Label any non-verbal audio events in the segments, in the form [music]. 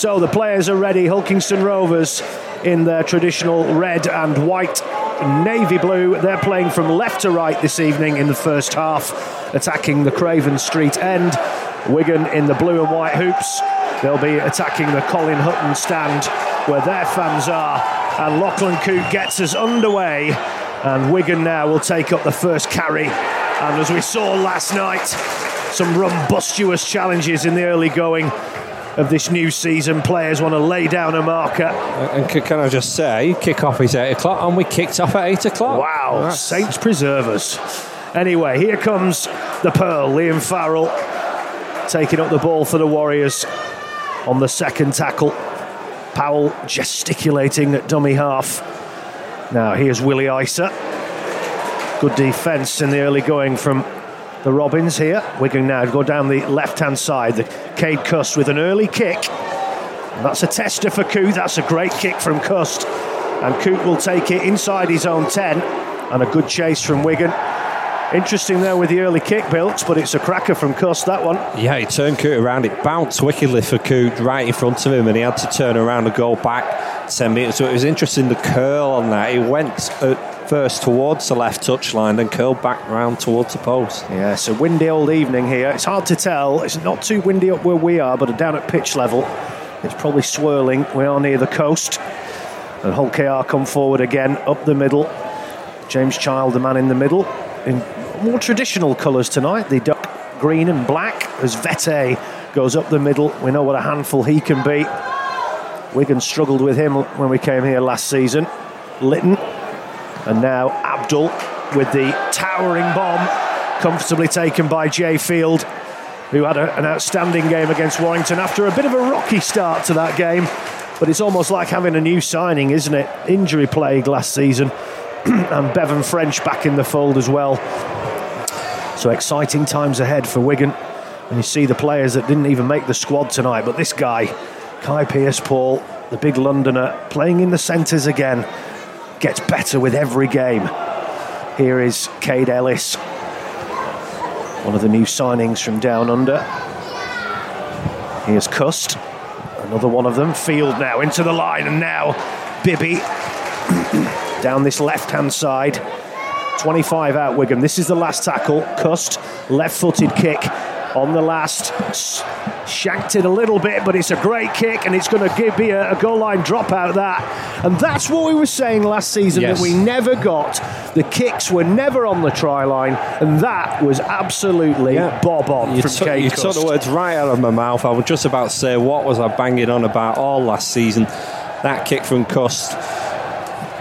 So the players are ready. Hull Kingston Rovers in their traditional red and white navy blue. They're playing from left to right this evening in the first half, attacking the Craven Street end. Wigan in the blue and white hoops. They'll be attacking the Colin Hutton stand where their fans are. And Lachlan Coote gets us underway. And Wigan now will take up the first carry. And as we saw last night, some rumbustious challenges in the early going of this new season. Players want to lay down a marker. And can I just say, kick off is 8 o'clock, and we kicked off at 8 o'clock. Wow, That's... Saints preserve us. Anyway, here comes the Pearl, Liam Farrell, taking up the ball for the Warriors on the second tackle. Powell gesticulating at dummy half. Now here's Willie Isa. Good defence in the early going from the Robins here. Wigan now go down the left hand side. The Cade Cust with an early kick. And that's a tester for Coote. That's a great kick from Cust. And Coote will take it inside his own 10. And a good chase from Wigan. Interesting there with the early kick, Bilks, but it's a cracker from Cust, that one. Yeah, he turned Coote around. It bounced wickedly for Coote right in front of him, and he had to turn around and go back 10 metres. So it was interesting the curl on that. He went at first towards the left touchline, then curled back round towards the post. Yeah, it's a windy old evening here. It's hard to tell. It's not too windy up where we are, but down at pitch level, it's probably swirling. We are near the coast. And Hull KR come forward again up the middle. James Child, the man in the middle, in more traditional colours tonight. The duck green and black as Vete goes up the middle. We know what a handful he can be. Wigan struggled with him when we came here last season. Litten and now Abdull with the towering bomb comfortably taken by Jai Field who had a, an outstanding game against Warrington after a bit of a rocky start to that game. But it's almost like having a new signing, isn't it? Injury plague last season, [clears throat] and Bevan French back in the fold as well. So exciting times ahead for Wigan. And you see the players that didn't even make the squad tonight. But this guy, Kai Pierce Paul, the big Londoner, playing in the centres again, gets better with every game. Here is Kaide Ellis, one of the new signings from Down Under. Here's Cust, another one of them. Field now into the line, and now Bibby [clears throat] down this left hand side. 25 out Wigan. This is the last tackle. Cust, left footed kick on the last. Shanked it a little bit, but it's a great kick and it's going to give me a, a goal line drop out of that. And that's what we were saying last season yes. that we never got. The kicks were never on the try line, and that was absolutely yeah. bob on you from t- Kate You Cust. took the words right out of my mouth. I was just about to say, what was I banging on about all last season? That kick from Cust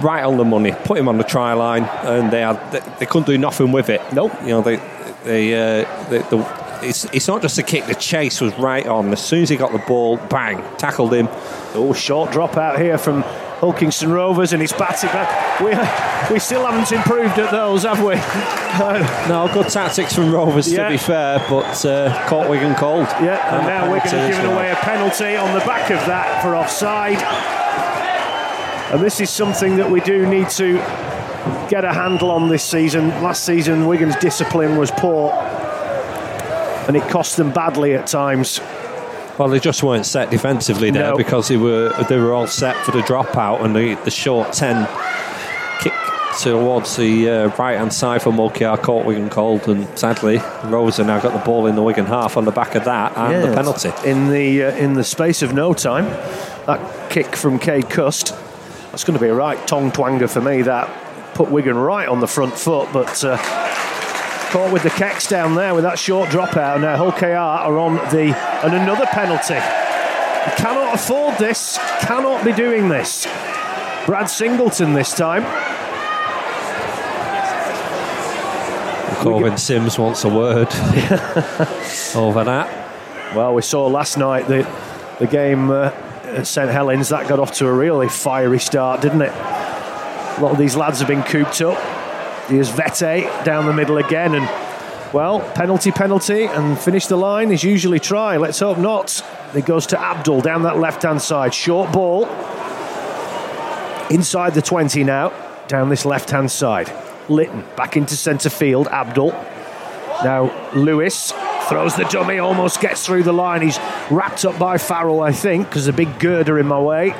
right on the money. Put him on the try line, and they had they, they couldn't do nothing with it. Nope. You know they they, uh, they the, it's, it's not just a kick, the chase was right on. As soon as he got the ball, bang, tackled him. Oh, short drop out here from Hull Kingston Rovers and it's batted back. We, we still haven't improved at those, have we? Uh, no, good tactics from Rovers yeah. to be fair, but uh, caught Wigan cold. Yeah, and, and now Wigan have given away a penalty on the back of that for offside. And this is something that we do need to get a handle on this season. Last season, Wigan's discipline was poor, and it cost them badly at times. Well, they just weren't set defensively there no. because they were they were all set for the dropout and the, the short ten kick towards the uh, right hand side for KR caught Wigan cold, and sadly, Rosa now got the ball in the Wigan half on the back of that and yeah, the penalty in the uh, in the space of no time. That kick from Cade Cust that's going to be a right tongue twanger for me. That put Wigan right on the front foot, but uh, caught with the kecks down there with that short dropout. Now Hull KR are on the and another penalty. You cannot afford this. Cannot be doing this. Brad Singleton this time. Corbin Sims wants a word [laughs] over that. Well, we saw last night the the game. Uh, at St Helens, that got off to a really fiery start, didn't it? A lot of these lads have been cooped up. Here's Vete down the middle again, and well, penalty, penalty, and finish the line is usually try. Let's hope not. It goes to Abdull down that left hand side. Short ball. Inside the 20 now, down this left hand side. Litten back into centre field. Abdull. Now Lewis throws the dummy, almost gets through the line. He's wrapped up by Farrell, I think, because a big girder in my way.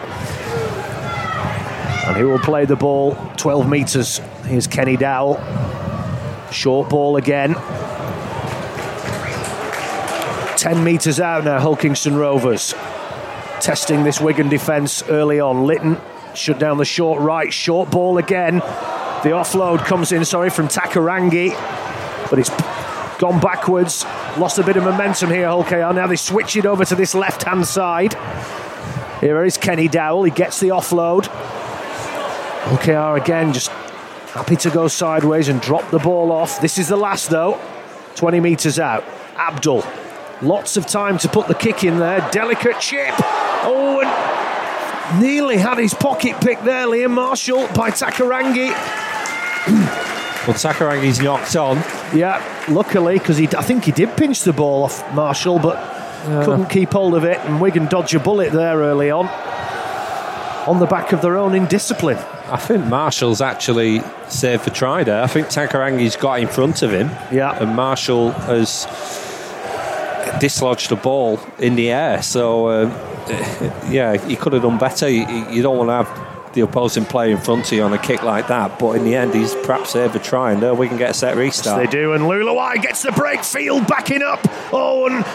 And he will play the ball 12 metres. Here's Kenny Dowall. Short ball again. 10 metres out now, Hull Kingston Rovers. Testing this Wigan defence early on. Litten shut down the short right, short ball again. The offload comes in, sorry, from Takarangi, but it's gone backwards. Lost a bit of momentum here, KR. Now they switch it over to this left hand side. Here is Kenny Dowall. He gets the offload. Hull KR again, just happy to go sideways and drop the ball off. This is the last, though. 20 metres out. Abdull. Lots of time to put the kick in there. Delicate chip. Oh, and nearly had his pocket picked there, Liam Marshall, by Takarangi. [clears throat] well, Takarangi's knocked on. Yeah, luckily, because I think he did pinch the ball off Marshall, but yeah. couldn't keep hold of it. And Wigan dodged a bullet there early on, on the back of their own indiscipline. I think Marshall's actually saved for try there. I think Takarangi's got in front of him. Yeah. And Marshall has dislodged the ball in the air. So, uh, [laughs] yeah, he could have done better. You, you, don't want to have the opposing player in front of you on a kick like that. But in the end, he's perhaps saved a try, and there we can get a set restart. Yes, they do. And Leuluai gets the break. Field backing up. Oh, and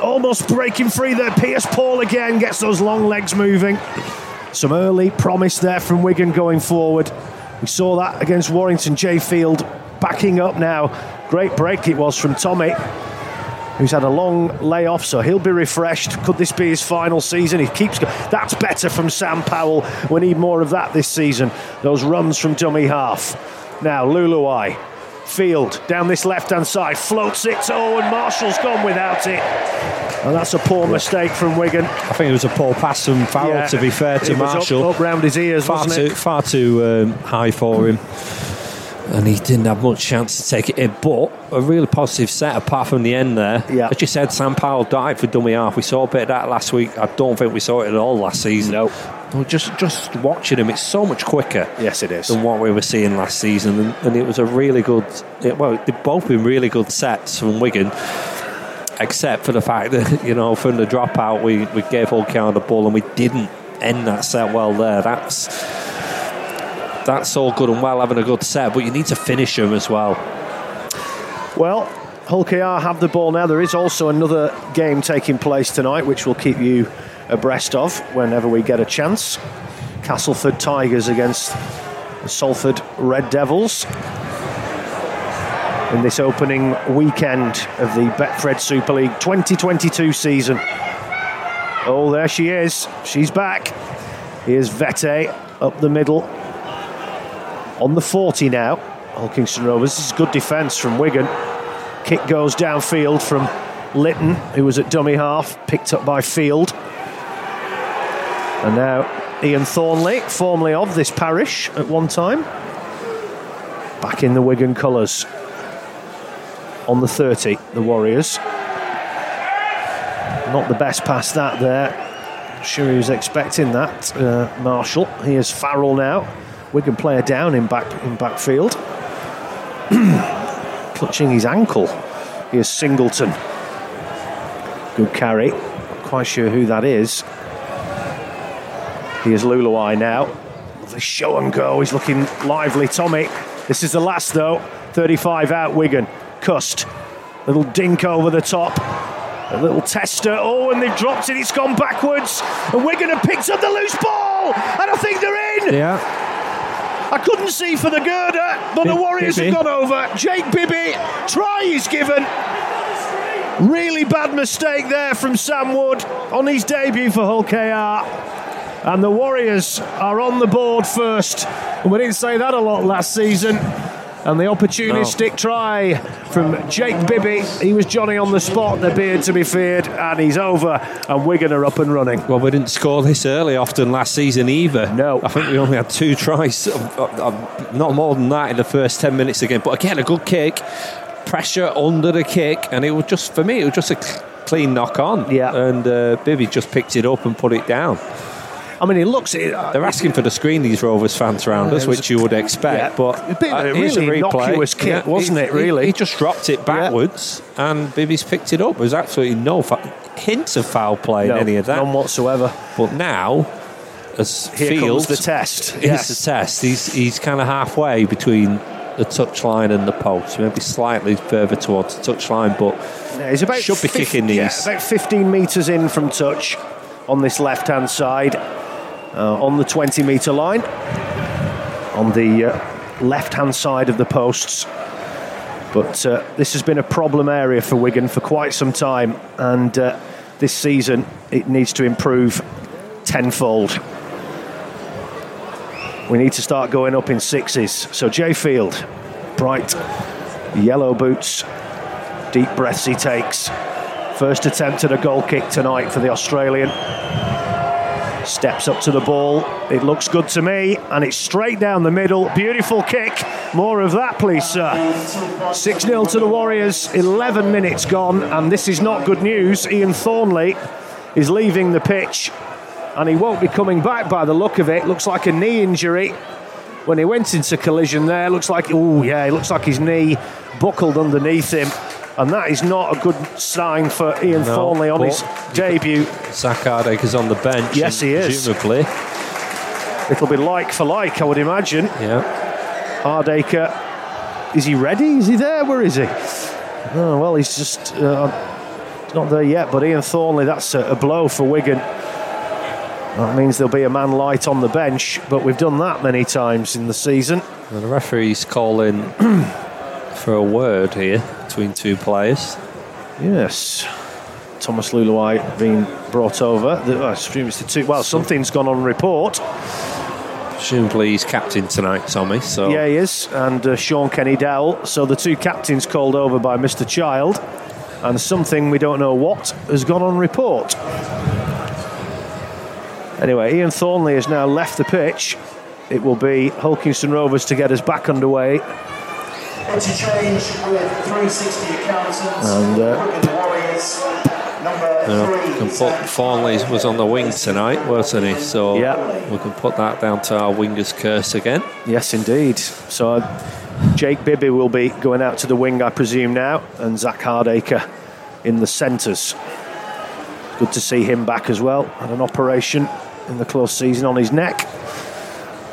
almost breaking free there. Pierce Paul again gets those long legs moving. Some early promise there from Wigan going forward. We saw that against Warrington. Jai Field backing up now. Great break it was from Tommy who's had a long layoff, so he'll be refreshed. Could this be his final season? He keeps going. That's better from Sam Powell. We need more of that this season. Those runs from dummy half. Now, Leuluai. Field down this left hand side, floats it. Oh, and Marshall's gone without it. And that's a poor mistake from Wigan. I think it was a poor pass from Farrell, yeah, to be fair to Marshall. Up, up round his ears, far too, Far too um, high for him and he didn't have much chance to take it in. But a really positive set apart from the end there. Yeah. As you said, Sam Powell died for dummy half. We saw a bit of that last week. I don't think we saw it at all last season. No. Well, just just watching him, it's so much quicker. Yes, it is. Than what we were seeing last season, and, and it was a really good. It, well, they've both been really good sets from Wigan except for the fact that [laughs] you know from the dropout we, we gave KR the ball and we didn't end that set well there. That's that's all good and well having a good set, but you need to finish them as well. Well, Hull have the ball now. There is also another game taking place tonight, which we'll keep you abreast of whenever we get a chance. Castleford Tigers against Salford Red Devils in this opening weekend of the Betfred Super League 2022 season. Oh, there she is. She's back. Here's Vete up the middle on the 40 now. Hull Kingston Rovers. This is good defence from Wigan. Kick goes downfield from Litten, who was at dummy half, picked up by Field. And now Iain Thornley, formerly of this parish at one time, back in the Wigan colours. On the 30, the Warriors. Not the best pass that there. I'm sure he was expecting that. Uh, Marshall. Here's Farrell now. Wigan player down in back in backfield. [clears throat] Clutching his ankle. Here's Singleton. Good carry. Not quite sure who that is. Here's Leuluai now. The show and go. He's looking lively. Tommy. This is the last though. 35 out Wigan. Cust. Little dink over the top. A little tester. Oh, and they've dropped it. It's gone backwards. And Wigan have picked up the loose ball. And I think they're in. Yeah. I couldn't see for the girder, but the Warriors Bibby. have gone over. Jake Bibby, try is given. Really bad mistake there from Sam Wood on his debut for Hull KR. And the Warriors are on the board first. And we didn't say that a lot last season. And the opportunistic no. try from Jake Bibby. He was Johnny on the spot, the beard to be feared, and he's over. And Wigan are up and running. Well, we didn't score this early often last season either. No. I think we only had two tries, not more than that in the first 10 minutes again. But again, a good kick, pressure under the kick, and it was just, for me, it was just a clean knock on. Yeah. And uh, Bibby just picked it up and put it down. I mean, it looks. It, uh, They're asking for the screen, these Rovers fans around us, which you would expect. Yeah. But A bit of a uh, here's really replay. innocuous kick, wasn't it, really? He, he just dropped it backwards, and Bibby's picked it up. There's absolutely no fa- hint of foul play no, in any of that. none whatsoever. But now, as Here comes the test. is Yes. the test. He's he's kind of halfway between the touchline and the post, maybe slightly further towards the touchline, but Yeah, he's about should be 50 kicking yeah, these. about 15 metres in from touch on this left hand side, on the 20 metre line, on the uh, left hand side of the posts. But uh, this has been a problem area for Wigan for quite some time, and uh, this season it needs to improve tenfold. We need to start going up in sixes. So Jai Field, bright yellow boots, deep breaths he takes. First attempt at a goal kick tonight for the Australian. Steps up to the ball. It looks good to me, and it's straight down the middle. Beautiful kick. More of that, please, sir. 6 0 to the Warriors. 11 minutes gone, and this is not good news. Iain Thornley is leaving the pitch, and he won't be coming back by the look of it. Looks like a knee injury when he went into collision there. Looks like, oh, yeah, it looks like his knee buckled underneath him. And that is not a good sign for Iain No, Thornley on his debut. Zak is on the bench. Yes, he is. Presumably, It'll be like for like, I would imagine. yeah. Hardaker, is he ready? Is he there? Where is he? Oh, well, he's just uh, not there yet. But Iain Thornley, that's a, a blow for Wigan. That means there'll be a man light on the bench, but we've done that many times in the season. And the referee's calling for a word here between two players. Yes. Thomas Leuluai being brought over. The, I assume it's the two. Well, something's gone on report. Presumably he's captain tonight, Tommy. So Yeah, he is. And uh, Shaun Kenny Dowall. So the two captains called over by Mr. Child. And something we don't know what has gone on report. Anyway, Iain Thornley has now left the pitch. It will be Hull Kingston Rovers to get us back underway. Interchange with 360 accountants. And, uh, Wigan Warriors, number Yeah, three. can put Thornley was on the wing tonight, wasn't he? So Yeah. we can put that down to our winger's curse again. Yes, indeed. So uh, Jake Bibby will be going out to the wing, I presume, now, and Zak Hardaker in the centres. Good to see him back as well. Had an operation in the close season on his neck.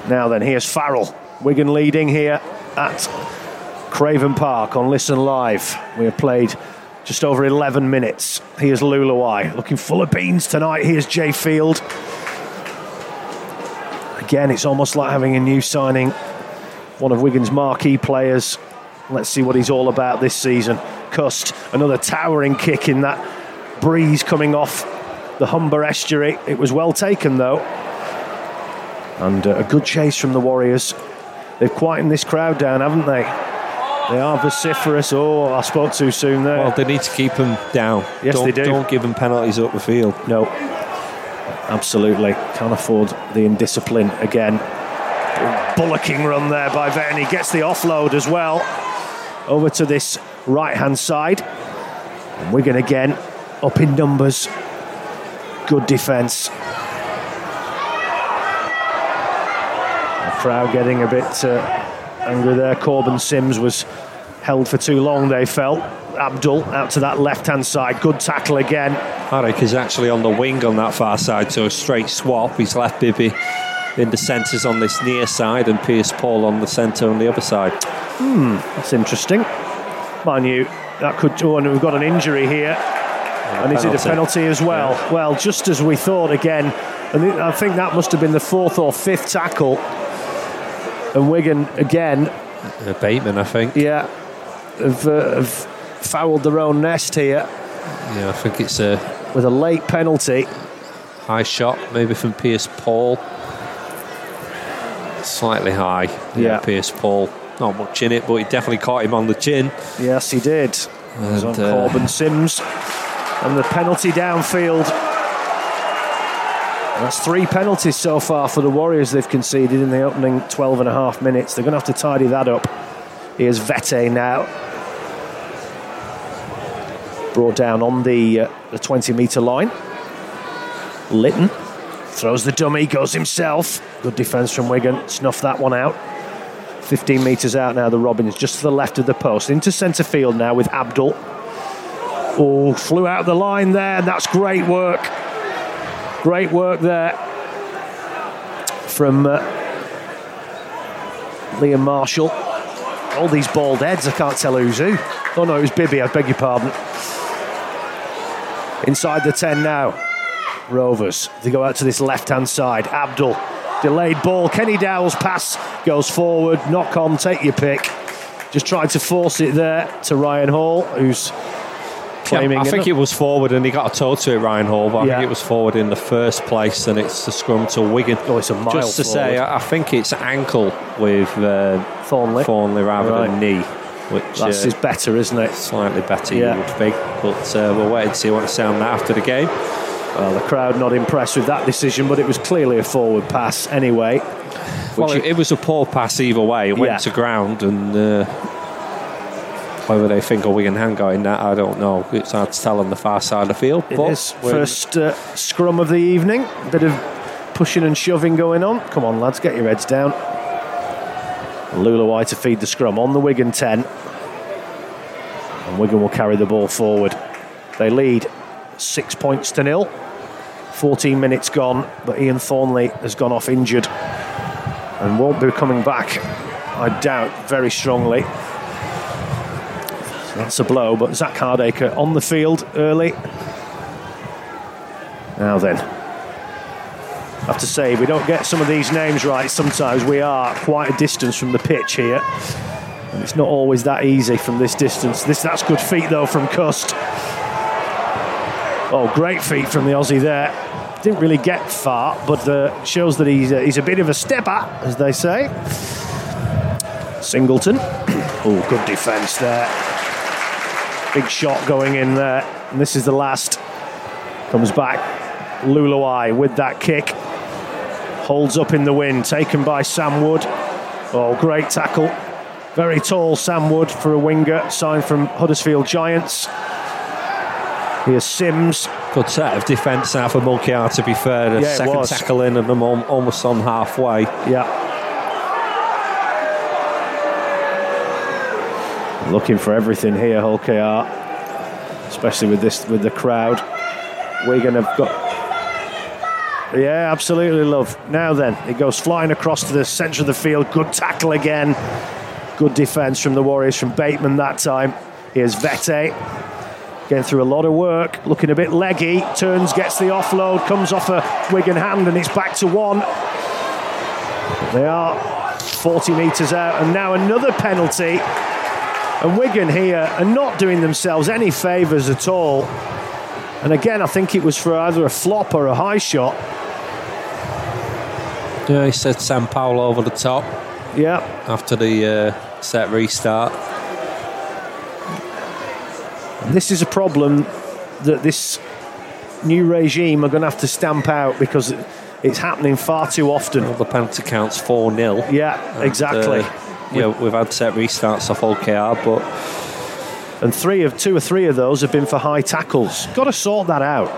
Now then, here's Farrell. Wigan leading here at Craven Park on Listen Live. We have played just over 11 minutes. Here's Leuluai looking full of beans tonight. Here's Jai Field. Again, it's almost like having a new signing, one of Wigan's marquee players. Let's see what he's all about this season. Cust, another towering kick in that breeze coming off the Humber estuary. It was well taken though. And uh, a good chase from the Warriors. They've quietened this crowd down, haven't they? They are vociferous. Oh, I spoke too soon there. Well, they need to keep them down. Yes, don't, they do. Don't give them penalties up the field. No, absolutely. Can't afford the indiscipline again. Bullocking run there by Verny. Gets the offload as well. Over to this right hand side. And Wigan again up in numbers. Good defence. The crowd getting a bit uh, angry there. Corbin Sims was held for too long, they felt. Abdull out to that left hand side. Good tackle again. Harrick is actually on the wing on that far side, so a straight swap. He's left Bibby in the centres on this near side and Pierce Paul on the centre on the other side. Hmm, that's interesting. Mind you, that could. Oh, and we've got an injury here. And is it a penalty as well? Well, just as we thought again. And I think that must have been the fourth or fifth tackle. And Wigan again, Uh, Bateman, I think. yeah, have, uh, have fouled their own nest here Yeah, I think it's a with a late penalty. high shot, maybe from Pierce Paul. Slightly high. Yeah. Pierce Paul. Not much in it, but he definitely caught him on the chin. Yes, he did. It was on uh, Corbin Sims. And the penalty downfield. That's three penalties so far for the Warriors they've conceded in the opening 12 and a half minutes. They're going to have to tidy that up. Here's Vete now. Brought down on the, uh, the 20 metre line. Litten Throws the dummy, goes himself. Good defence from Wigan. Snuff that one out. 15 metres out now, the Robins, just to the left of the post. Into centre field now with Abdull. Oh, flew out of the line there. That's great work. Great work there from uh, Liam Marshall. All these bald heads, I can't tell who's who. Oh no, it was Bibby, I beg your pardon. Inside the 10 now. Rovers. They go out to this left hand side. Abdull. Delayed ball. Kenny Dowall's pass goes forward. Knock on, take your pick. Just tried to force it there to Ryan Hall, who's claiming. Yeah, I think it was forward and he got a toe to it, Ryan Hall, but I Yeah. think it was forward in the first place and it's the scrum to Wigan. Oh, it's a mile Just to say, forward. I I think it's ankle with uh, Thornley. Thornley rather Right. than knee, which That's uh, is better, isn't it? slightly better Yeah. you would think. But uh, we'll wait and see what say on that after the game. Well, the crowd not impressed with that decision, but it was clearly a forward pass anyway. Well, it, it was a poor pass either way. It went Yeah. to ground, and uh, whether they think a Wigan hand got in that, I don't know. It's hard to tell on the far side of the field. It but is first uh, scrum of the evening. Bit of pushing and shoving going on. Come on, lads, get your heads down. Leuluai to feed the scrum on the Wigan 10. And Wigan will carry the ball forward. They lead six points to nil. 14 minutes gone, but Iain Thornley has gone off injured and won't be coming back, I doubt, very strongly. That's a blow, but Zak Hardaker on the field early. Now then, I have to say, we don't get some of these names right sometimes. We are quite a distance from the pitch here. And it's not always that easy from this distance. This That's good feet, though, from Cust. Oh, great feet from the Aussie there. Didn't really get far, but uh, shows that he's a, he's a bit of a stepper, as they say. Singleton. [clears throat] oh, good defence there. Big shot going in there. And this is the last. Comes back. Leuluai with that kick. Holds up in the wind. Taken by Sam Wood. Oh, great tackle. Very tall Sam Wood for a winger. Signed from Huddersfield Giants. Here's Sims. Good set of defence now for Hull KR, to be fair. The Yeah, second tackle in and almost on halfway. Yeah. Looking for everything here, Hull KR. Especially with this with the crowd. Wigan have got Yeah, absolutely love. Now then, it goes flying across to the centre of the field. Good tackle again. Good defence from the Warriors from Bateman that time. Here's Vete. Getting through a lot of work, looking a bit leggy. Turns, gets the offload, comes off a Wigan hand, and it's back to one. They are 40 metres out, and now another penalty. And Wigan here are not doing themselves any favours at all. And again, I think it was for either a flop or a high shot. Yeah, he said Sam Powell over the top Yeah, after the uh, set restart. this is a problem that this new regime are going to have to stamp out because it's happening far too often. The penalty counts 4 0. Yeah, exactly. Yeah, we've had set restarts off OKR, but And three of two or three of those have been for high tackles. Got to sort that out.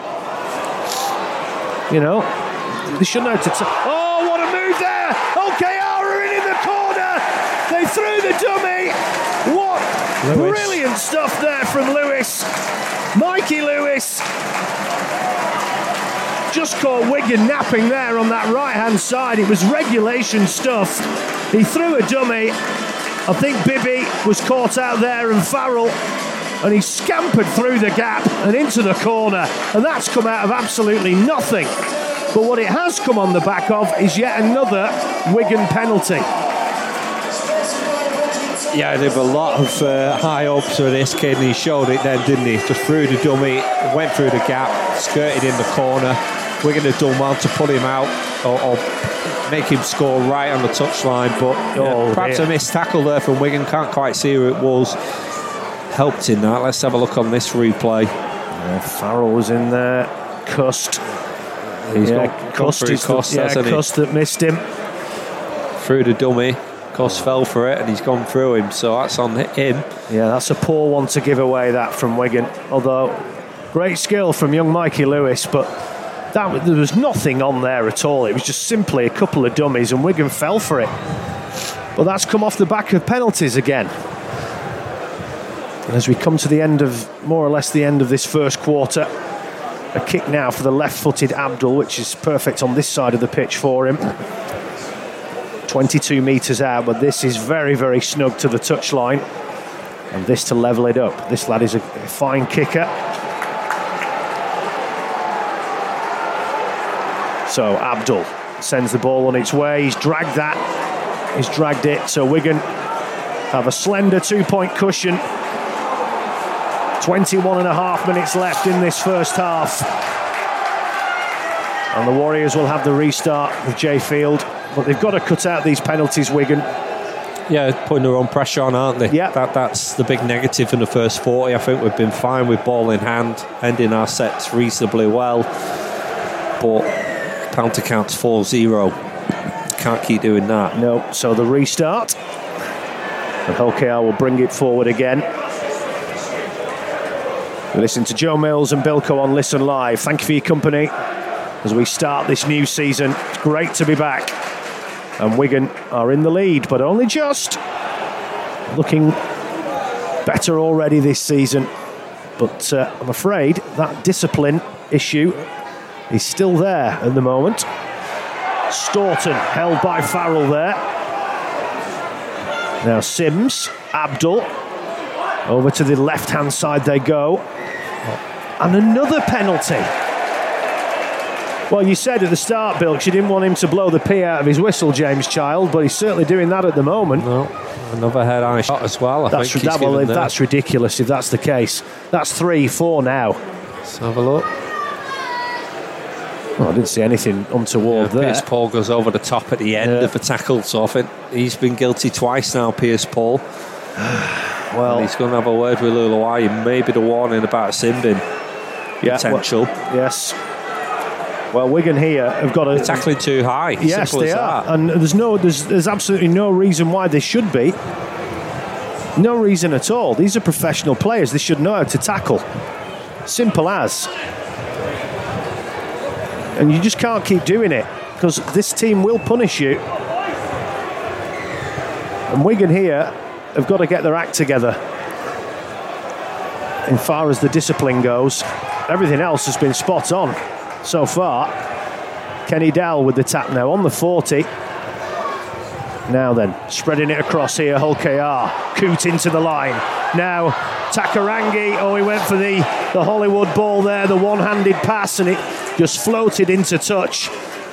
You know, they shouldn't have to. T- oh, what a move there! OKR are in in the corner. They threw the dummy. What Lewis. brilliant stuff there from Lewis, Mikey Lewis. Just caught Wigan napping there on that right hand side. It was regulation stuff. He threw a dummy. I think Bibby was caught out there and Farrell, and he scampered through the gap and into the corner. And that's come out of absolutely nothing. But what it has come on the back of is yet another Wigan penalty. yeah, there were a lot of uh, high hopes for this kid, and he showed it then, didn't he? Just threw the dummy, went through the gap, skirted in the corner. We're going to do well to pull him out or, or make him score right on the touchline, but Oh, perhaps dear. a missed tackle there from Wigan. Can't quite see who it was. Helped in that. Let's have a look on this replay. Yeah, Farrell was in there. Cust. He's yeah, got Cust, through is the- yeah? Cust that missed him. Through the dummy. Cust fell for it, and he's gone through him. So that's on him. Yeah, that's a poor one to give away that from Wigan. Although great skill from young Mikey Lewis, but that there was nothing on there at all. It was just simply a couple of dummies, and Wigan fell for it. But that's come off the back of penalties again. And as we come to the end of more or less the end of this first quarter, a kick now for the left-footed Abdull, which is perfect on this side of the pitch for him. 22 metres out, but this is very, very snug to the touchline. And this to level it up. This lad is a fine kicker. So Abdull sends the ball on its way. He's dragged that. He's dragged it. So Wigan have a slender two point cushion. 21 and a half minutes left in this first half. And the Warriors will have the restart with Jai Field. But they've got to cut out these penalties, Wigan. Yeah, putting their own pressure on, aren't they? Yeah. That, that's the big negative in the first 40. I think we've been fine with ball in hand, ending our sets reasonably well. But penalty counts 4 0. Can't keep doing that. No, so the restart. And Hull will bring it forward again. Listen to Joe Mills and Bilko on Listen Live. Thank you for your company as we start this new season. It's great to be back. And Wigan are in the lead, but only just. Looking better already this season. But uh, I'm afraid that discipline issue is still there at the moment. Storton held by Farrell there. Now Sims, Abdull. Over to the left hand side they go. And another penalty. Well, you said at the start, Bill, you didn't want him to blow the pee out of his whistle, James Child, but he's certainly doing that at the moment. No, another head on shot as well. I that's, think that, well, that's ridiculous if that's the case. That's three, four now. Let's have a look. Well, I didn't see anything untoward yeah, there. Pierce Paul goes over the top at the end yeah. of the tackle, so I think he's been guilty twice now, Pierce Paul. [sighs] well, and he's going to have a word with Leuluai. Maybe the warning about sin bin yeah, potential. Well, yes. Well, Wigan here have got a They're tackling too high. Yes, Simple they are, that. and there's no, there's, there's absolutely no reason why they should be. No reason at all. These are professional players. They should know how to tackle. Simple as. And you just can't keep doing it because this team will punish you. And Wigan here have got to get their act together. In far as the discipline goes, everything else has been spot on so far. Kenny Dowall with the tap now on the 40. Now then, spreading it across here, Hull KR. Coote into the line. Now, Takarangi. Oh, he went for the, the Hollywood ball there, the one handed pass, and it just floated into touch.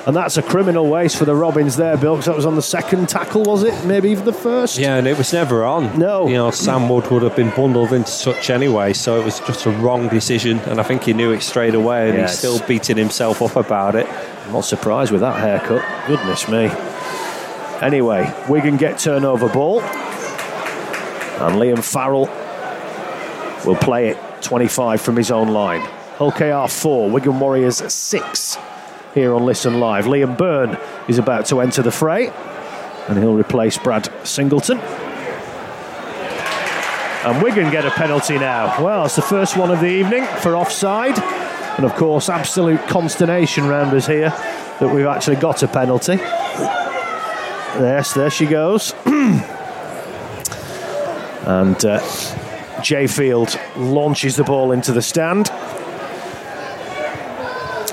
And that's a criminal waste for the Robins there, Bill, because that was on the second tackle, was it? Maybe even the first? Yeah, and it was never on. No. You know, Sam Wood would have been bundled into touch anyway, so it was just a wrong decision, and I think he knew it straight away, and Yes. he's still beating himself up about it. I'm not surprised with that haircut. Goodness me. Anyway, Wigan get turnover ball. And Liam Farrell will play it 25 from his own line. Hull KR 4, Wigan Warriors 6 here on Listen Live. Liam Byrne is about to enter the fray and he'll replace Brad Singleton. And Wigan get a penalty now. Well, it's the first one of the evening for offside. And of course, absolute consternation round us here that we've actually got a penalty. Yes, there she goes. [clears throat] and uh, Jai Field launches the ball into the stand.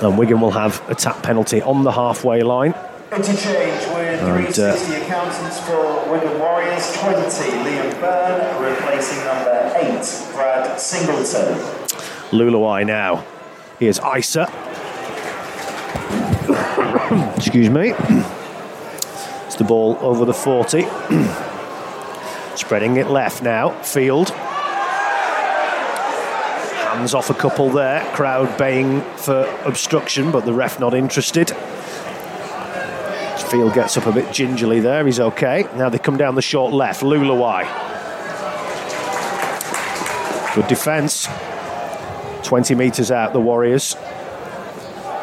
And Wigan will have a tap penalty on the halfway line. Interchange with 360 uh, accountants for Wigan Warriors 20, Liam Byrne, replacing number 8, Brad Singleton. Leuluai now. Here's Isa. [coughs] Excuse me. It's the ball over the 40. [coughs] Spreading it left now. Field. Hands off a couple there. Crowd baying for obstruction, but the ref not interested. Field gets up a bit gingerly there. He's okay. Now they come down the short left. Leuluai. Good defence. 20 metres out, the Warriors.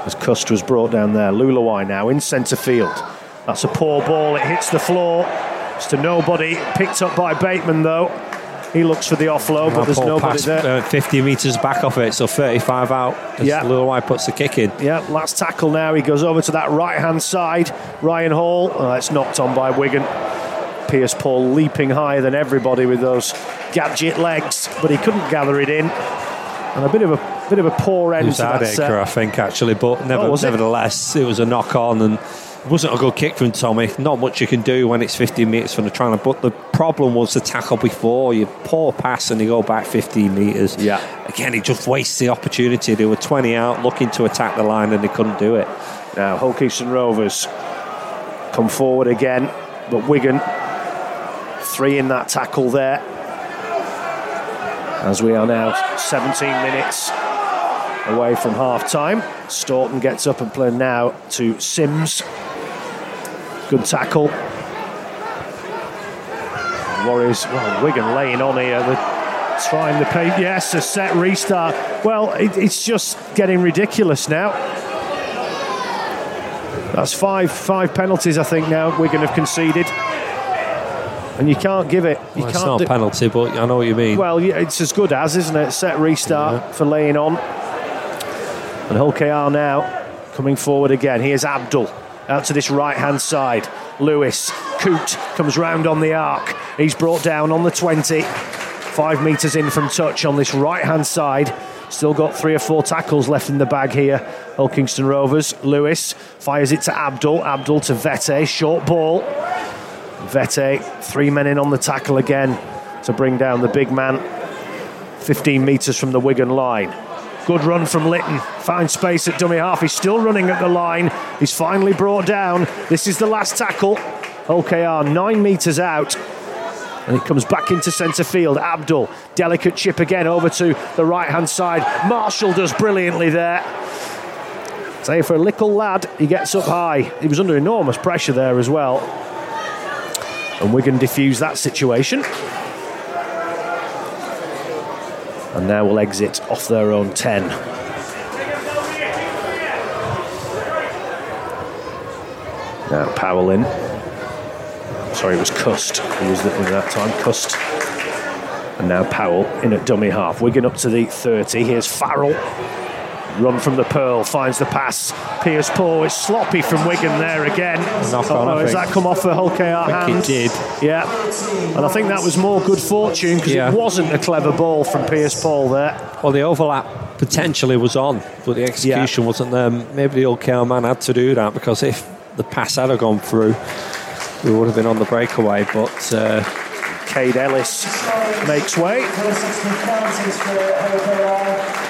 As Cust was brought down there. Leuluai now in centre field. That's a poor ball. It hits the floor. It's to nobody. Picked up by Bateman, though. He looks for the offload, but there's nobody passed, there. uh, 50 metres back off it, so 35 out. Yeah. Lil puts the kick in. Yeah, last tackle now. He goes over to that right hand side. Ryan Hall. Oh, it's knocked on by Wigan. Pierce Paul leaping higher than everybody with those gadget legs, but he couldn't gather it in. And a bit of a bit of a poor end It was to that set. I think, actually, but never, Oh, was it? nevertheless, it? was a knock on and wasn't a good kick from Tommy. Not much you can do when it's 15 metres from the trying but the problem was the tackle before. You poor pass and you go back 15 metres. Yeah. Again, he just wastes the opportunity. They were 20 out looking to attack the line and they couldn't do it. Now Hull Kingston Rovers come forward again, but Wigan three in that tackle there. As we are now 17 minutes away from half time. Storton gets up and play now to Sims. Good tackle. Warriors, well, Wigan laying on here. They're trying the paint. Yes, a set restart. Well, it, it's just getting ridiculous now. That's five five penalties, I think, now Wigan have conceded. And you can't give it. You Well, it's can't not a penalty, but I know what you mean. well, it's as good as, isn't it? Set restart for laying on. And Hull KR now coming forward again. Here's Abdull out to this right hand side. Lewis, Coote comes round on the arc. He's brought down on the 20. Five metres in from touch on this right hand side. Still got three or four tackles left in the bag here. Hull Kingston Rovers. Lewis fires it to Abdull. Abdull to Vete. Short ball. Vete, three men in on the tackle again to bring down the big man. 15 metres from the Wigan line. Good run from Litten. Finds space at dummy half. He's still running at the line. He's finally brought down. This is the last tackle. OKR nine metres out. And it comes back into centre field. Abdull, delicate chip again over to the right hand side. Marshall does brilliantly there. Say for a little lad, he gets up high. He was under enormous pressure there as well. And Wigan defuse that situation. And now will exit off their own 10. Now Powell in. Sorry, it was Cust who was in that time. Cust. And now Powell in at dummy half. Wigan up to the 30. Here's Farrell. Run from the Pearl, finds the pass. Pierce Paul, it's sloppy from Wigan there again. Knock Oh, on, I oh, has that come off the I think it did. Yeah. And I think that was more good fortune because Yeah. it wasn't a clever ball from Pierce Paul there. Well, the overlap potentially was on, but the execution wasn't there. Maybe the old man had to do that because if the pass had gone through, we would have been on the breakaway. But uh, Kaide Ellis makes way. 360 penalties for Hillcare.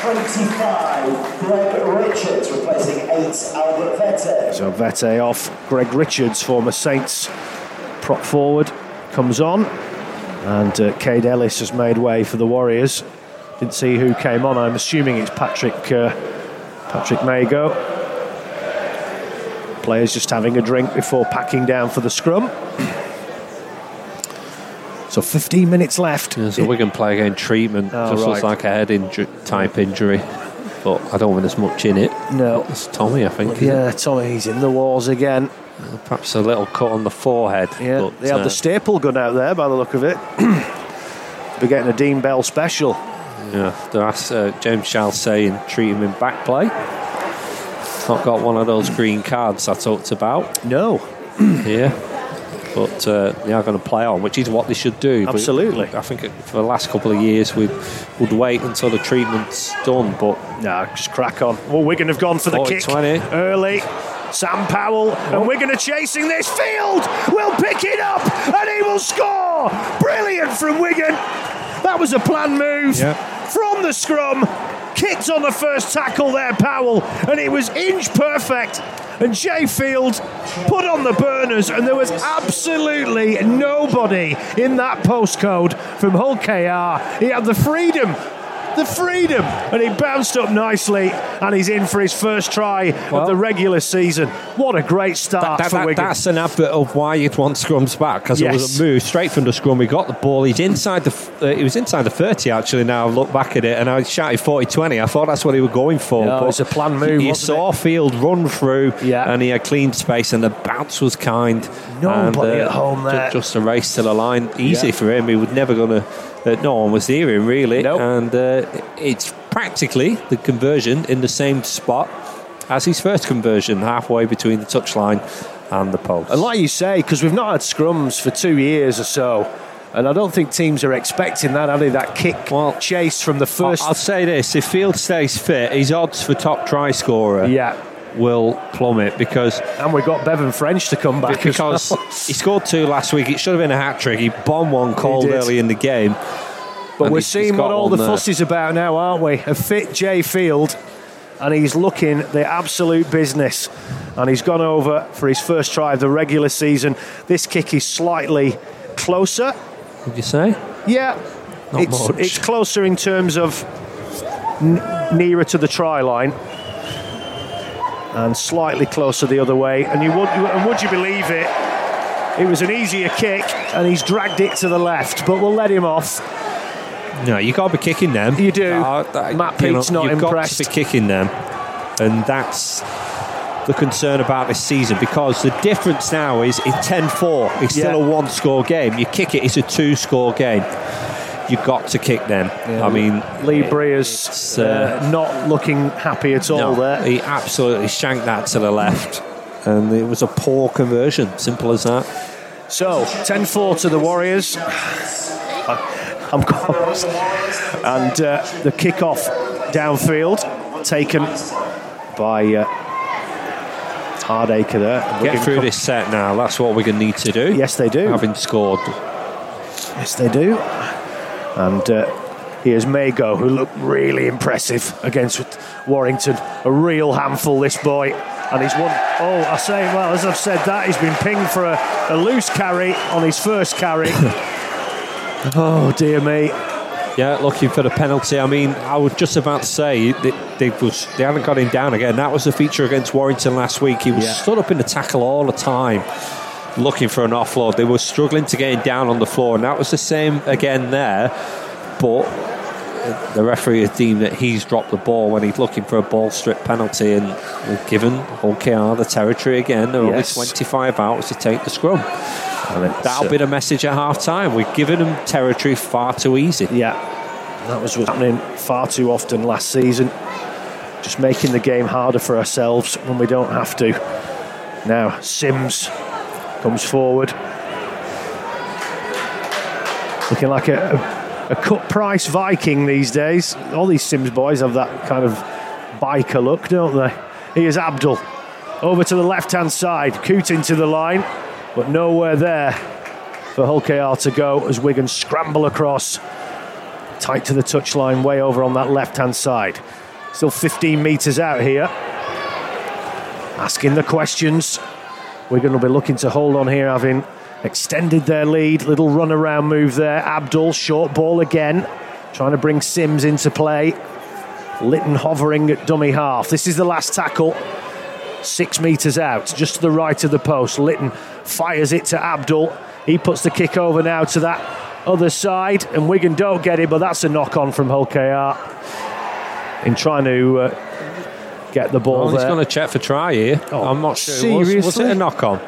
25, Greg Richards replacing 8, Albert. So Vete off. Greg Richards, former Saints prop forward, comes on. And uh, Kaide Ellis has made way for the Warriors. Didn't see who came on. I'm assuming it's Patrick uh, Patrick Mago. Players just having a drink before packing down for the scrum. So 15 minutes left. there's a Wigan play again treatment. Oh, just looks like a head injury, type injury, but I don't think there's much in it. No. It's Tommy, I think. Yeah, Tommy, he's in the walls again. Perhaps a little cut on the forehead. Yeah, but, they had uh, the staple gun out there by the look of it. [clears throat] We're getting a Dean Bell special. Yeah, that's uh, James Child saying treat him in back play. Not got one of those green cards I talked about No, yeah. but uh, they are going to play on, which is what they should do. But Absolutely. I think for the last couple of years we would wait until the treatment's done, but no, just crack on. Well, Wigan have gone for the kick 20. early. Sam Powell and Wigan are chasing this field. We'll pick it up and he will score. Brilliant from Wigan. That was a planned move from the scrum. Kicked on the first tackle there, Powell, and it was inch perfect. And Jai Field put on the burners, and there was absolutely nobody in that postcode from Hull KR. He had the freedom, the freedom. And he bounced up nicely and he's in for his first try well, of the regular season. What a great start that, that, for that, Wigan. That's an advert of why you'd want scrums back because yes. it was a move straight from the scrum. He got the ball. He's inside the. Uh, he was inside the 30 actually. Now I look back at it and I shouted 40-20. I thought that's what he was going for. No, it was a planned move. You saw it? Field run through, yeah. and he had clean space, and the bounce was kind. Nobody and, uh, at home there. Just a race to the line, easy yeah. for him. He was never going to. Uh, no one was near him really, nope. and uh, it's practically the conversion in the same spot as his first conversion, halfway between the touchline and the post. And like you say, because we've not had scrums for two years or so. And I don't think teams are expecting that, are they? That kick well, chase from the first. I'll say this: if Field stays fit, his odds for top try scorer, yeah, will plummet because. And we've got Bevan French to come back because well. [laughs] he scored two last week. It should have been a hat trick. He bombed one cold early in the game. But we're seeing what all the fuss is about now, aren't we? A fit Jai Field and he's looking the absolute business. And he's gone over for his first try of the regular season. This kick is slightly closer. Would you say? Yeah, Not it's much. it's closer in terms of n- nearer to the try line. And slightly closer the other way, and you would, and would you believe it? It was an easier kick, and he's dragged it to the left. But we'll let him off. No, you got to be kicking them. You do. Uh, Matt Peet's know, not you've impressed. Got to be kicking them, and that's the concern about this season because the difference now is in 10-4 it's still a one score game you kick it it's a two score game you've got to kick them Yeah. I mean Lee Briers uh, not looking happy at all no, there. he absolutely shanked that to the left and it was a poor conversion simple as that So, 10 4 to the Warriors. [sighs] I'm gone. And uh, the kick-off downfield taken by uh, Hardaker there. get through this set now that's what we're going to need to do Yes, they do. having scored Yes, they do. And uh, here's Mago, who looked really impressive against Warrington. A real handful, this boy. And he's won. Oh, I say, well, as I've said that, he's been pinged for a, a loose carry on his first carry. [laughs] oh, dear me. Yeah, looking for the penalty. I mean, I was just about to say they, they, was, they haven't got him down again. That was the feature against Warrington last week. He was Yeah. stood up in the tackle all the time, looking for an offload. They were struggling to get him down on the floor, and that was the same again there. But the referee has deemed that he's dropped the ball when he's looking for a ball strip penalty, and we've given OKR the territory again. They're Yes. only 25 out to take the scrum. That'll uh, be the message at half time. We've given them territory far too easy. Yeah, that was what's happening far too often last season. Just making the game harder for ourselves when we don't have to. Now, Sims comes forward. Looking like a, a, cut price Viking these days. All these Sims boys have that kind of biker look, don't they? Here's Abdull. Over to the left hand side. Coot into the line, but nowhere there for Hull KR to go as Wigan scramble across. Tight to the touchline, way over on that left hand side. Still 15 metres out here. Asking the questions. Wigan will be looking to hold on here, having extended their lead. Little run around move there. Abdull, short ball again. Trying to bring Sims into play. Litten hovering at dummy half. This is the last tackle. Six metres out, just to the right of the post. Litten fires it to Abdull. He puts the kick over now to that other side, and Wigan don't get it, but that's a knock on from Hull KR in trying to uh, get the ball Well, he's going to check for try here. Oh, I'm not sure. Was, was it seriously? a knock on?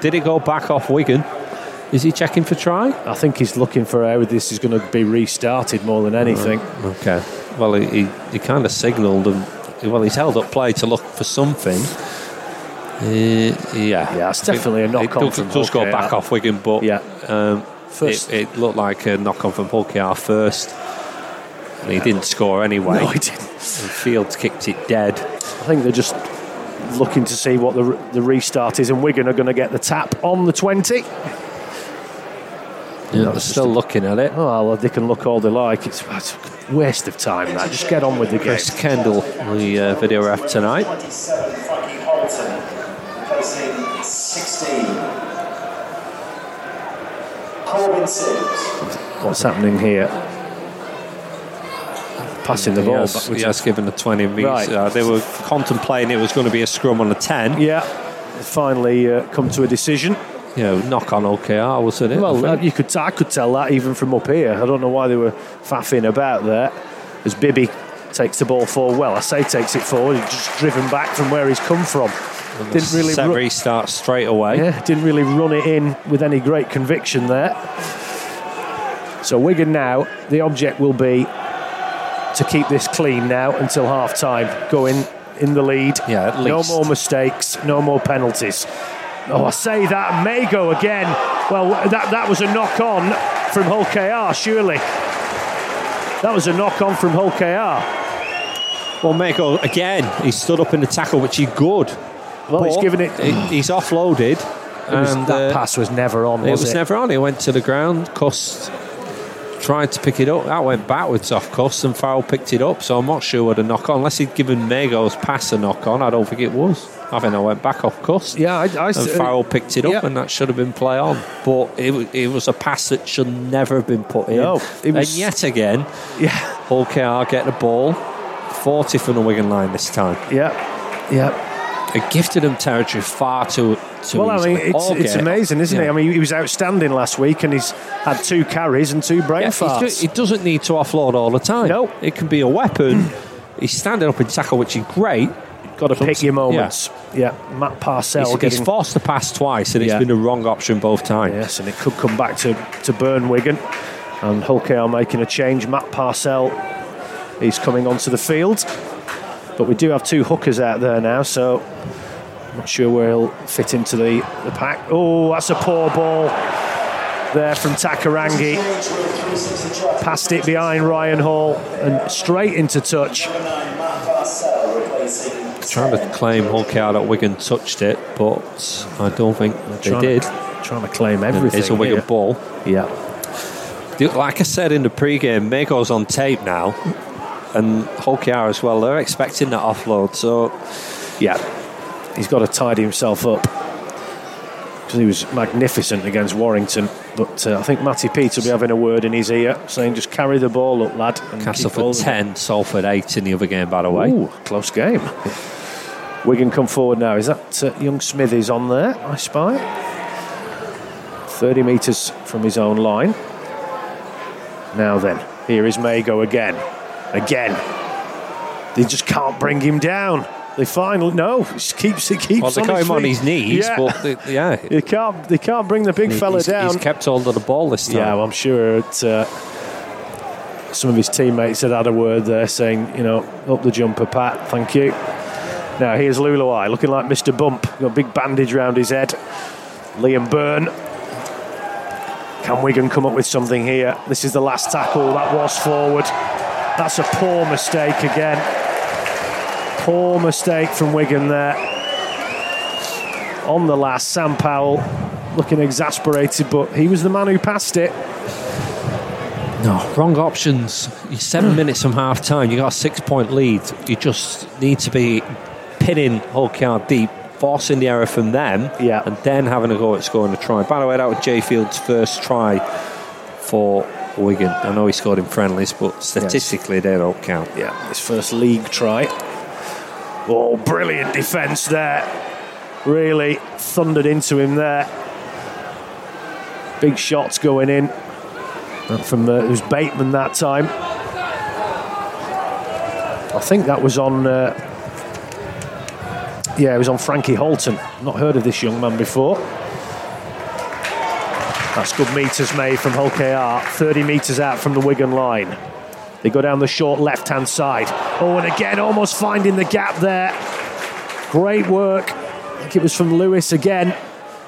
did it go back off Wigan? Is he checking for try? I think he's looking for how this is going to be restarted more than anything. Okay. Well, he, he, he kind of signalled and well, he's held up play to look for something. Uh, yeah, Yeah, it's definitely a knock it on does, from does go back off Wigan, but Yeah. um, First- it, it looked like a knock on from Hull KR first. And he didn't score anyway. No, he didn't. And Fields kicked it dead. I think they're just looking to see what the, the restart is, and Wigan are going to get the tap on the 20. Yeah, they're just still looking at it. Oh, well, they can look all they like. It's, it's a waste of time, that. Just get on with the game. Chris Kendall, the uh, video ref tonight. 27, Halton, replacing 16. What's happening here? Passing the ball has, backwards. he has given a 20 metres. Right. Uh, they were contemplating it was going to be a scrum on a 10. Yeah, finally uh, come to a decision. Know, knock on OKR, wasn't it? Well, think? you could I could tell that even from up here. I don't know why they were faffing about there. As Bibby takes the ball forward, well, I say takes it forward, he's just driven back from where he's come from. Didn't really set ru- restart straight away. Yeah, didn't really run it in with any great conviction there. So Wigan now, the object will be to keep this clean now until half time, going in the lead. Yeah, at No more mistakes, no more penalties. Oh, I say that, Mago again. Well, that, that was a knock on from Hull KR, surely. That was a knock on from Hull KR. Well, Mago, again, he stood up in the tackle, which he good. Well, he's given it. he- He's offloaded. It was- and, that uh, pass was never on, It was was it? never on. He went to the ground. Cust tried to pick it up. That went backwards off Cust, and Farrell picked it up. So I'm not sure what a knock on. Unless he'd given Mago's pass a knock on, I don't think it was. I think I went back off Cust. Yeah, I, I And Farrell picked it up, yeah. and that should have been play on. But it, it was a pass that should never have been put in. No, it was- and yet again, yeah, Hull KR get the ball, 40 from the Wigan line this time. yeah, yeah. It gifted him territory far too. too Well, I mean, it's, it's amazing, isn't yeah. it? I mean, he was outstanding last week, and he's had two carries and two brain Yeah, farts. he doesn't need to offload all the time. No. It can be a weapon. [clears throat] he's standing up in tackle, which is great. Got to pick your moments. Yeah, Matt Parcell He's, getting he's forced the pass twice, and Yeah. it's been the wrong option both times. yes, and it could come back to to burn Wigan. And Hull KR making a change. Matt Parcell, he's coming onto the field, but we do have two hookers out there now, so I'm not sure where he'll fit into the the pack. Oh, that's a poor ball there from Takairangi. Passed it behind Ryan Hall and straight into touch. Trying to claim Hull KR that Wigan touched it, but I don't think they Trying did. To, trying to claim everything. It's a Wigan here. ball. Yeah. Like I said in the pre-game, Mago's on tape now, and KR as well. They're expecting that offload, so Yeah, he's got to tidy himself up because he was magnificent against Warrington. But uh, I think Matty Peet will be having a word in his ear, saying, "Just carry the ball up, lad." And Castleford holding it." ten, Salford eight in the other game, by the way. Ooh, close game. Wigan come forward now. Is that uh, young Smithies on there? I spy. Thirty metres from his own line. Now then, here is Mago again, again. They just can't bring him down. They finally no, he keeps he keeps. Well, they on got his him on his knees, Yeah. but they, yeah, [laughs] They can't. They can't bring the big fella he's, down. he's kept hold of the ball this time. yeah, well, I'm sure it, uh, some of his teammates had had a word there, saying, you know, up the jumper, Pat. Thank you. Now here's Leuluai, looking like Mr. Bump. Got a big bandage round his head. Liam Byrne. Can Wigan come up with something here? This is the last tackle. That was forward. That's a poor mistake again. Poor mistake from Wigan there. On the last, Sam Powell looking exasperated, but he was the man who passed it. No, wrong options. You're seven hmm. minutes from half time. You got a six point lead. You just need to be pinning Hull KR deep, forcing the error from them, Yeah. and then having a go at scoring a try. By the way, that was Jai Field's first try for Wigan. I know he scored in friendlies, but statistically they don't count. Yeah, his first league try. Oh, brilliant defence there. Really thundered into him there. Big shots going in. And from uh, it was Bateman that time. I think that was on. Uh, yeah, it was on Frankie Halton. Not heard of this young man before. That's good metres made from Hull KR. 30 metres out from the Wigan line. They go down the short left hand side. Oh, and again, almost finding the gap there. Great work. I think it was from Lewis again.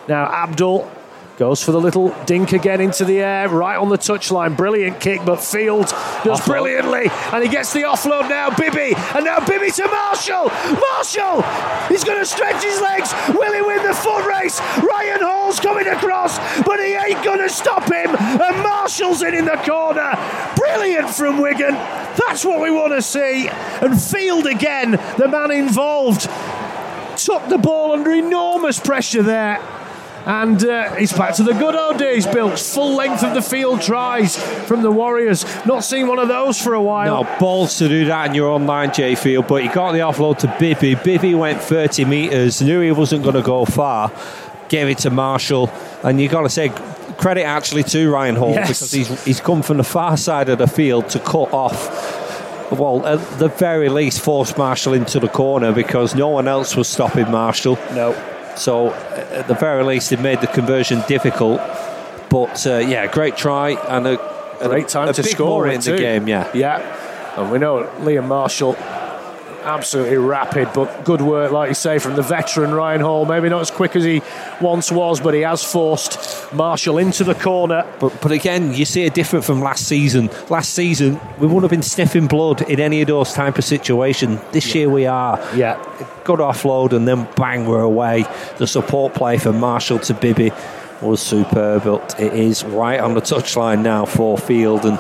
Now, Abdull goes for the little dink again into the air, right on the touchline. Brilliant kick, but Field does Offload. brilliantly. And he gets the offload now, Bibby. And now Bibby to Marshall. Marshall! He's going to stretch his legs. Will he win the foot race? Ryan Hall's coming across, but he ain't going to stop him. And Marshall's in in the corner. Brilliant from Wigan. That's what we want to see. And Field again, the man involved, took the ball under enormous pressure there And uh, he's back to the good old days, Built Full length of the field tries from the Warriors. Not seen one of those for a while. No, balls to do that in your own line, Jai Field, but he got the offload to Bibby. Bibby went 30 metres, knew he wasn't going to go far, gave it to Marshall. And you got to say, credit actually to Ryan Hall Yes. because he's, he's come from the far side of the field to cut off. Well, at the very least, force Marshall into the corner because no one else was stopping Marshall. No. So, uh, at the very least, it made the conversion difficult. But uh, yeah, great try and a Great time a to score in the game. Yeah, Yeah. And we know Liam Marshall, absolutely rapid, but good work, like you say, from the veteran Ryan Hall. Maybe not as quick as he once was, but he has forced Marshall into the corner. But, but again, you see a different from last season. Last season, we wouldn't have been sniffing blood in any of those type of situation. This year, we are. Yeah. Good offload, and then bang, we're away. The support play for Marshall to Bibby was superb. But it is right on the touchline now for Field, and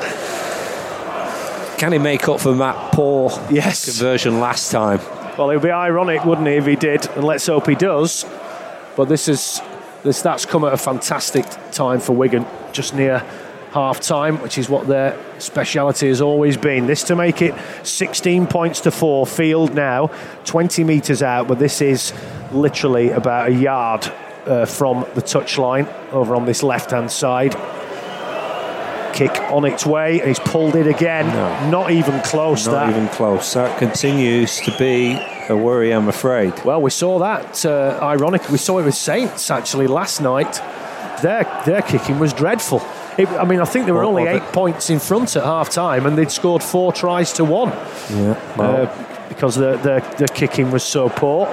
can he make up for that poor Yes. conversion last time? Well, it would be ironic, wouldn't it, if he did? And let's hope he does. But this is this that's come at a fantastic time for Wigan, just near half time, which is what their speciality has always been. This to make it 16 points to four. Field now 20 metres out, but this is literally about a yard uh, from the touchline over on this left hand side. Kick on its way, and he's pulled it again. No. Not even close. Not that. even close. That continues to be a worry, I'm afraid. Well, we saw that. Uh, ironic, we saw it with Saints actually last night. Their their kicking was dreadful. It, I mean, I think there were only eight points in front at half time, and they'd scored four tries to one Yeah. Well, uh, because the, the the kicking was so poor.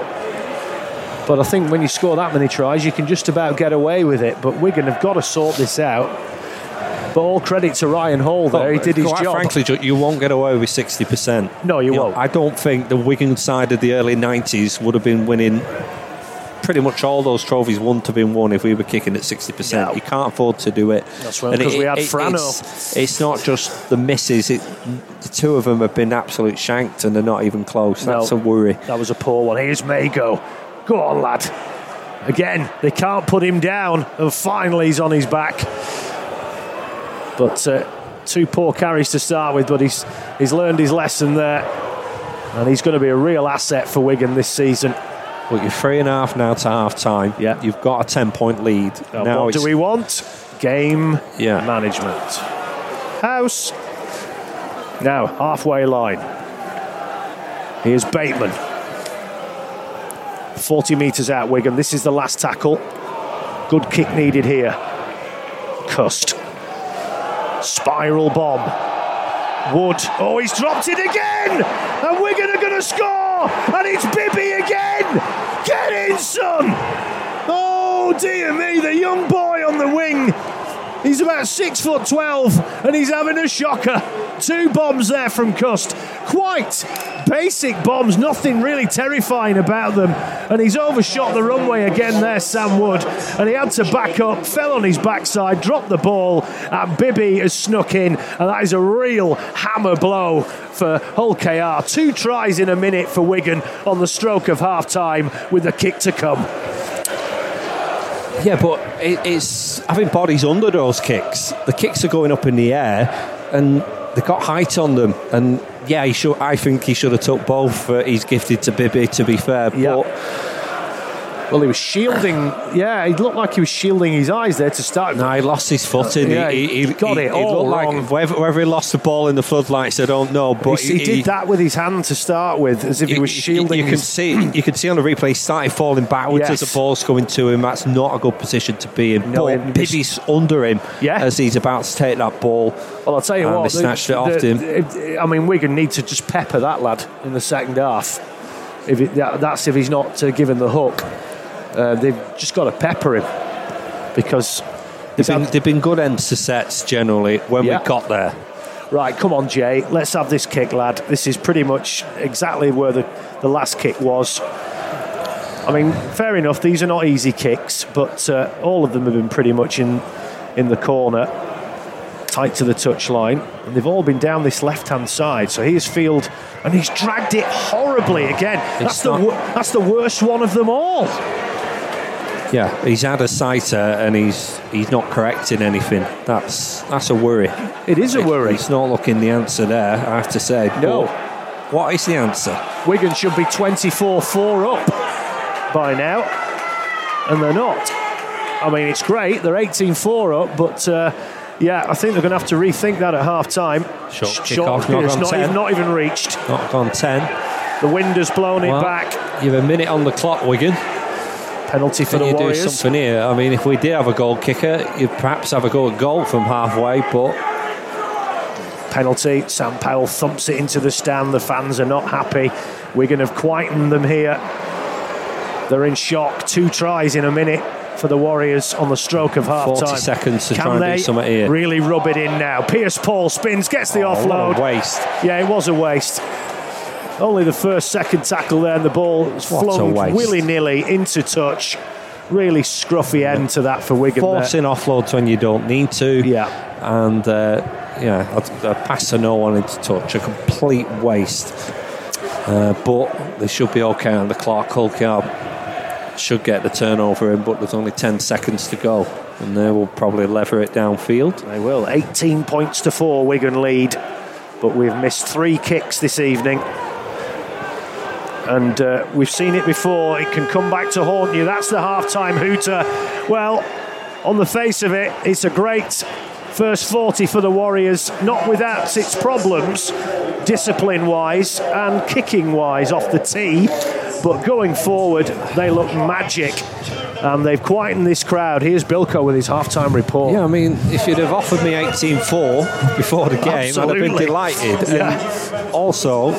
But I think when you score that many tries, you can just about get away with it. But Wigan have got to sort this out. But all credit to Ryan Hall there; he did his quite job. frankly, you won't get away with 60%. No, you know, won't. I don't think the Wigan side of the early 90s would have been winning pretty much all those trophies wouldn't have been won if we were kicking at 60%. No. You can't afford to do it. That's right, because we had it- Frano. It's, it's not just the misses. It, the two of them have been absolute shanked and they're not even close. No. That's a worry. That was a poor one. Here's Mago. Go on, lad. Again, they can't put him down, and finally he's on his back. But uh, two poor carries to start with, but he's he's learned his lesson there, and he's going to be a real asset for Wigan this season. But you're three and a half now to half time. Yeah. You've got a 10 point lead. Now, now what do we want? Game Yeah. management. House. Now, halfway line. Here's Bateman. 40 metres out, Wigan. This is the last tackle. Good kick needed here. Cust. Spiral bomb. Wood. Oh, he's dropped it again! And Wigan are going to score! And it's Bibby again! Get in, son! Oh dear me, the young boy on the wing. He's about six foot twelve, and he's having a shocker. Two bombs there from Cust. Quite basic bombs, nothing really terrifying about them. And he's overshot the runway again there, Sam Wood. And he had to back up, fell on his backside, dropped the ball, and Bibby has snuck in. And that is a real hammer blow for Hull KR. Two tries in a minute for Wigan on the stroke of half time with the kick to come. Yeah, but it, it's having bodies under those kicks. The kicks are going up in the air, and they've got height on them. And yeah, he should. I think he should have took both. Uh, he's gifted to Bibby, to be fair. Yeah. But Well, he was shielding. Yeah, he looked like he was shielding his eyes there to start. no, he lost his footing. Yeah, he, he got it all looked wrong. like whether, whether he lost the ball in the floodlights, I don't know. But he, he did that with his hand to start with, as if he was shielding. You, can see, you can see on the replay, he started falling backwards Yes. as the ball's coming to him. That's not a good position to be in. No, but Bibby's under him Yeah. as he's about to take that ball. Well, I'll tell you what. they snatched it off the- him. the- I mean, Wigan need to just pepper that lad in the second half. If it, that, that's if he's not uh, given the hook, uh, they've just got to pepper him because They've been, they've been good ends to sets generally when Yeah. we got there. Right, come on, Jai. Let's have this kick, lad. This is pretty much exactly where the, the last kick was. I mean, fair enough. These are not easy kicks, but uh, all of them have been pretty much in in the corner, tight to the touchline, and they've all been down this left-hand side. So here's Field, and he's dragged it horribly again. That's the not- that's the worst one of them all. Yeah, he's had a sighter and he's he's not correcting anything. That's that's a worry. It is a worry. It's not looking the answer there, I have to say. No. But what is the answer? Wigan should be 24 4 up by now, and they're not. I mean, it's great, they're 18 4 up, but uh, yeah, I think they're going to have to rethink that at half time. Short Sh- kick-off, not it's not even, not even reached. Not gone 10. The wind has blown it back. You have a minute on the clock, Wigan. Penalty for Can the you Warriors. do something here? I mean, if we did have a goal kicker, you'd perhaps have a go at goal from halfway, but Penalty. Sam Powell thumps it into the stand. The fans are not happy. Wigan have quietened them here. They're in shock. Two tries in a minute for the Warriors on the stroke of half 40 time. seconds to Can try and do something here. really rub it in now? Pearce-Paul spins, gets the Oh, offload. waste. Yeah, it was a waste. Only the first, second tackle there, and the ball What flung willy nilly into touch. Really scruffy end to that for Wigan. there. forcing offloads when you don't need to. Yeah. And uh, yeah, a, a pass to no one into touch, a complete waste. Uh, but they should be okay on the clock. Hull KR should get the turnover in, but there's only 10 seconds to go. And they will probably lever it downfield. They will. 18 points to four, Wigan lead. But we've missed three kicks this evening. And uh, we've seen it before. It can come back to haunt you. That's the half time hooter. Well, on the face of it, it's a great first 40 for the Warriors, not without its problems, discipline wise and kicking wise off the tee. But going forward, they look magic. And they've quietened this crowd. Here's Bilko with his half-time report. Yeah, I mean, if you'd have offered me 18 4 before the game, I'd have been delighted. Yeah. And also,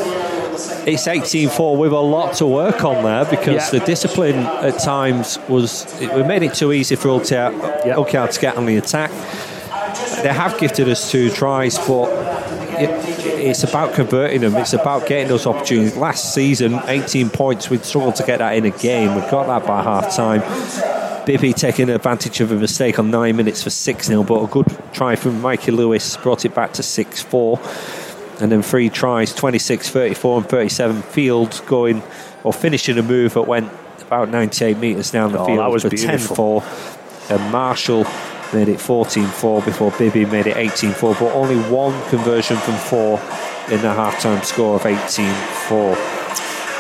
it's 18 4 with a lot to work on there because Yeah. the discipline at times was. It, we made it too easy for Ultiar Yeah. To get on the attack. They have gifted us two tries, but it, it's about converting them. It's about getting those opportunities. Last season, 18 points, we'd struggled to get that in a game. We got that by half time. Bibby taking advantage of a mistake on nine minutes for 6 0, but a good try from Mikey Lewis brought it back to 6 4. And then three tries 26, 34, and 37. Fields going or finishing a move that went about 98 metres down the Oh, field that was for 10 4. And Marshall made it 14 4 before Bibby made it 18 4, but only one conversion from four in the half time score of 18 4.